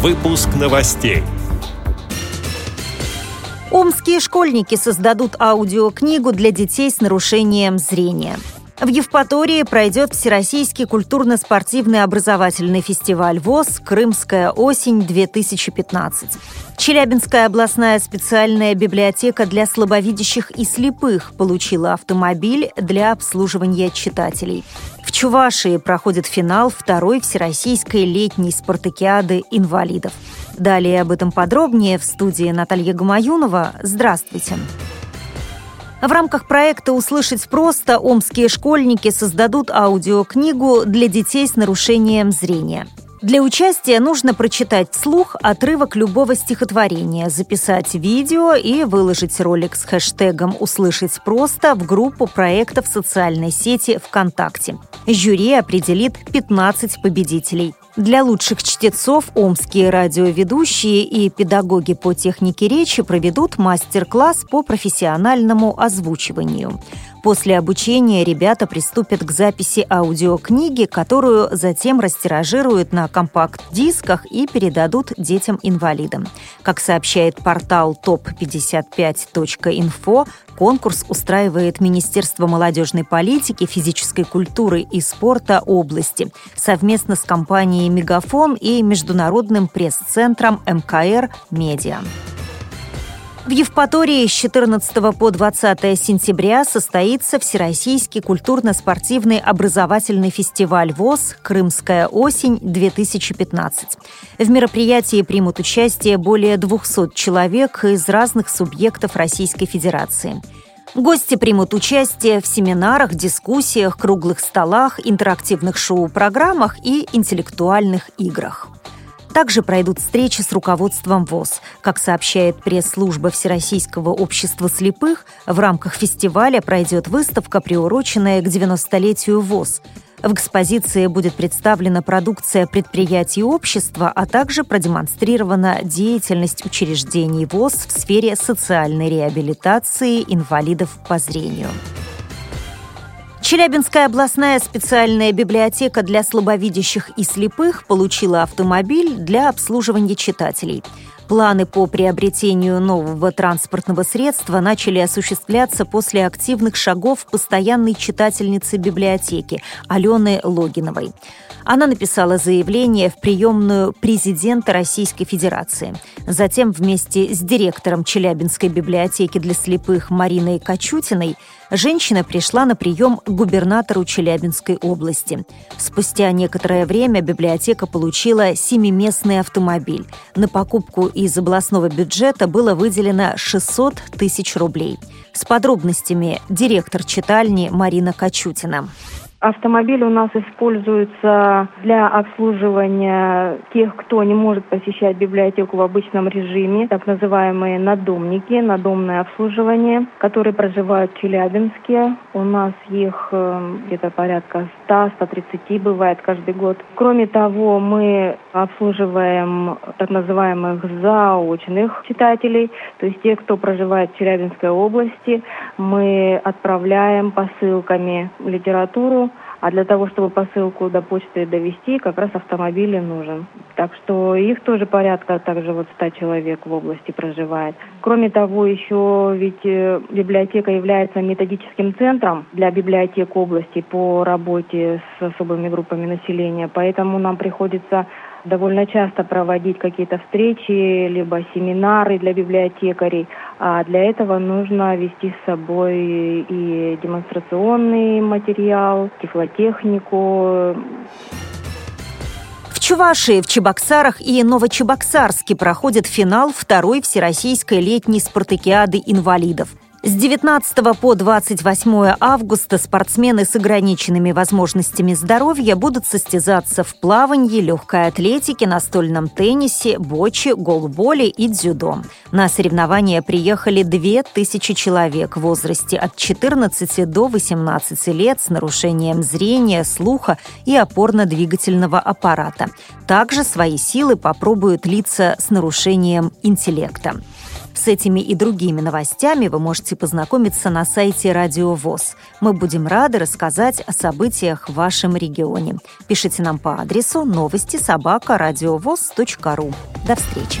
Выпуск новостей. Омские школьники создадут аудиокнигу для детей с нарушением зрения. В Евпатории пройдет Всероссийский культурно-спортивный образовательный фестиваль ВОЗ «Крымская осень-2015». Челябинская областная специальная библиотека для слабовидящих и слепых получила автомобиль для обслуживания читателей. В Чувашии проходит финал второй Всероссийской летней спартакиады инвалидов. Далее об этом подробнее в студии Наталья Гамаюнова. Здравствуйте. Здравствуйте. В рамках проекта «Услышать просто» омские школьники создадут аудиокнигу для детей с нарушением зрения. Для участия нужно прочитать вслух отрывок любого стихотворения, записать видео и выложить ролик с хэштегом «Услышать просто» в группу проекта в социальной сети ВКонтакте. Жюри определит 15 победителей. Для лучших чтецов омские радиоведущие и педагоги по технике речи проведут мастер-класс по профессиональному озвучиванию. После обучения ребята приступят к записи аудиокниги, которую затем растиражируют на компакт-дисках и передадут детям-инвалидам. Как сообщает портал top55.info, конкурс устраивает Министерство молодежной политики, физической культуры и спорта области совместно с компанией «Мегафон» и Международным пресс-центром МКР «Медиа». В Евпатории с 14 по 20 сентября состоится Всероссийский культурно-спортивный образовательный фестиваль ВОЗ «Крымская осень-2015». В мероприятии примут участие более 200 человек из разных субъектов Российской Федерации. Гости примут участие в семинарах, дискуссиях, круглых столах, интерактивных шоу-программах и интеллектуальных играх. Также пройдут встречи с руководством ВОЗ. Как сообщает пресс-служба Всероссийского общества слепых, в рамках фестиваля пройдет выставка, приуроченная к 90-летию ВОЗ. В экспозиции будет представлена продукция предприятий общества, а также продемонстрирована деятельность учреждений ВОЗ в сфере социальной реабилитации инвалидов по зрению. Челябинская областная специальная библиотека для слабовидящих и слепых получила автомобиль для обслуживания читателей. Планы по приобретению нового транспортного средства начали осуществляться после активных шагов постоянной читательницы библиотеки Алены Логиновой. Она написала заявление в приемную президента Российской Федерации. Затем вместе с директором Челябинской библиотеки для слепых Мариной Качутиной женщина пришла на прием к губернатору Челябинской области. Спустя некоторое время библиотека получила семиместный автомобиль. На покупку из областного бюджета было выделено 600 тысяч рублей. С подробностями директор читальни Марина Качутина. Автомобиль у нас используется для обслуживания тех, кто не может посещать библиотеку в обычном режиме, так называемые надомники, надомное обслуживание, которые проживают в Челябинске. У нас их э, где-то порядка 100-130 бывает каждый год. Кроме того, мы обслуживаем так называемых заочных читателей, то есть те, кто проживает в Челябинской области. Мы отправляем посылками литературу а для того, чтобы посылку до почты довести, как раз автомобиль нужен. Так что их тоже порядка также вот 100 человек в области проживает. Кроме того, еще ведь э, библиотека является методическим центром для библиотек области по работе с особыми группами населения, поэтому нам приходится довольно часто проводить какие-то встречи, либо семинары для библиотекарей. А для этого нужно вести с собой и демонстрационный материал, тифлотехнику. В Чувашии, в Чебоксарах и Новочебоксарске проходит финал второй Всероссийской летней спартакиады инвалидов – с 19 по 28 августа спортсмены с ограниченными возможностями здоровья будут состязаться в плавании, легкой атлетике, настольном теннисе, боче, голболе и дзюдо. На соревнования приехали 2000 человек в возрасте от 14 до 18 лет с нарушением зрения, слуха и опорно-двигательного аппарата. Также свои силы попробуют лица с нарушением интеллекта. С этими и другими новостями вы можете познакомиться на сайте Радио ВОЗ. Мы будем рады рассказать о событиях в вашем регионе. Пишите нам по адресу новости собака ру. До встречи!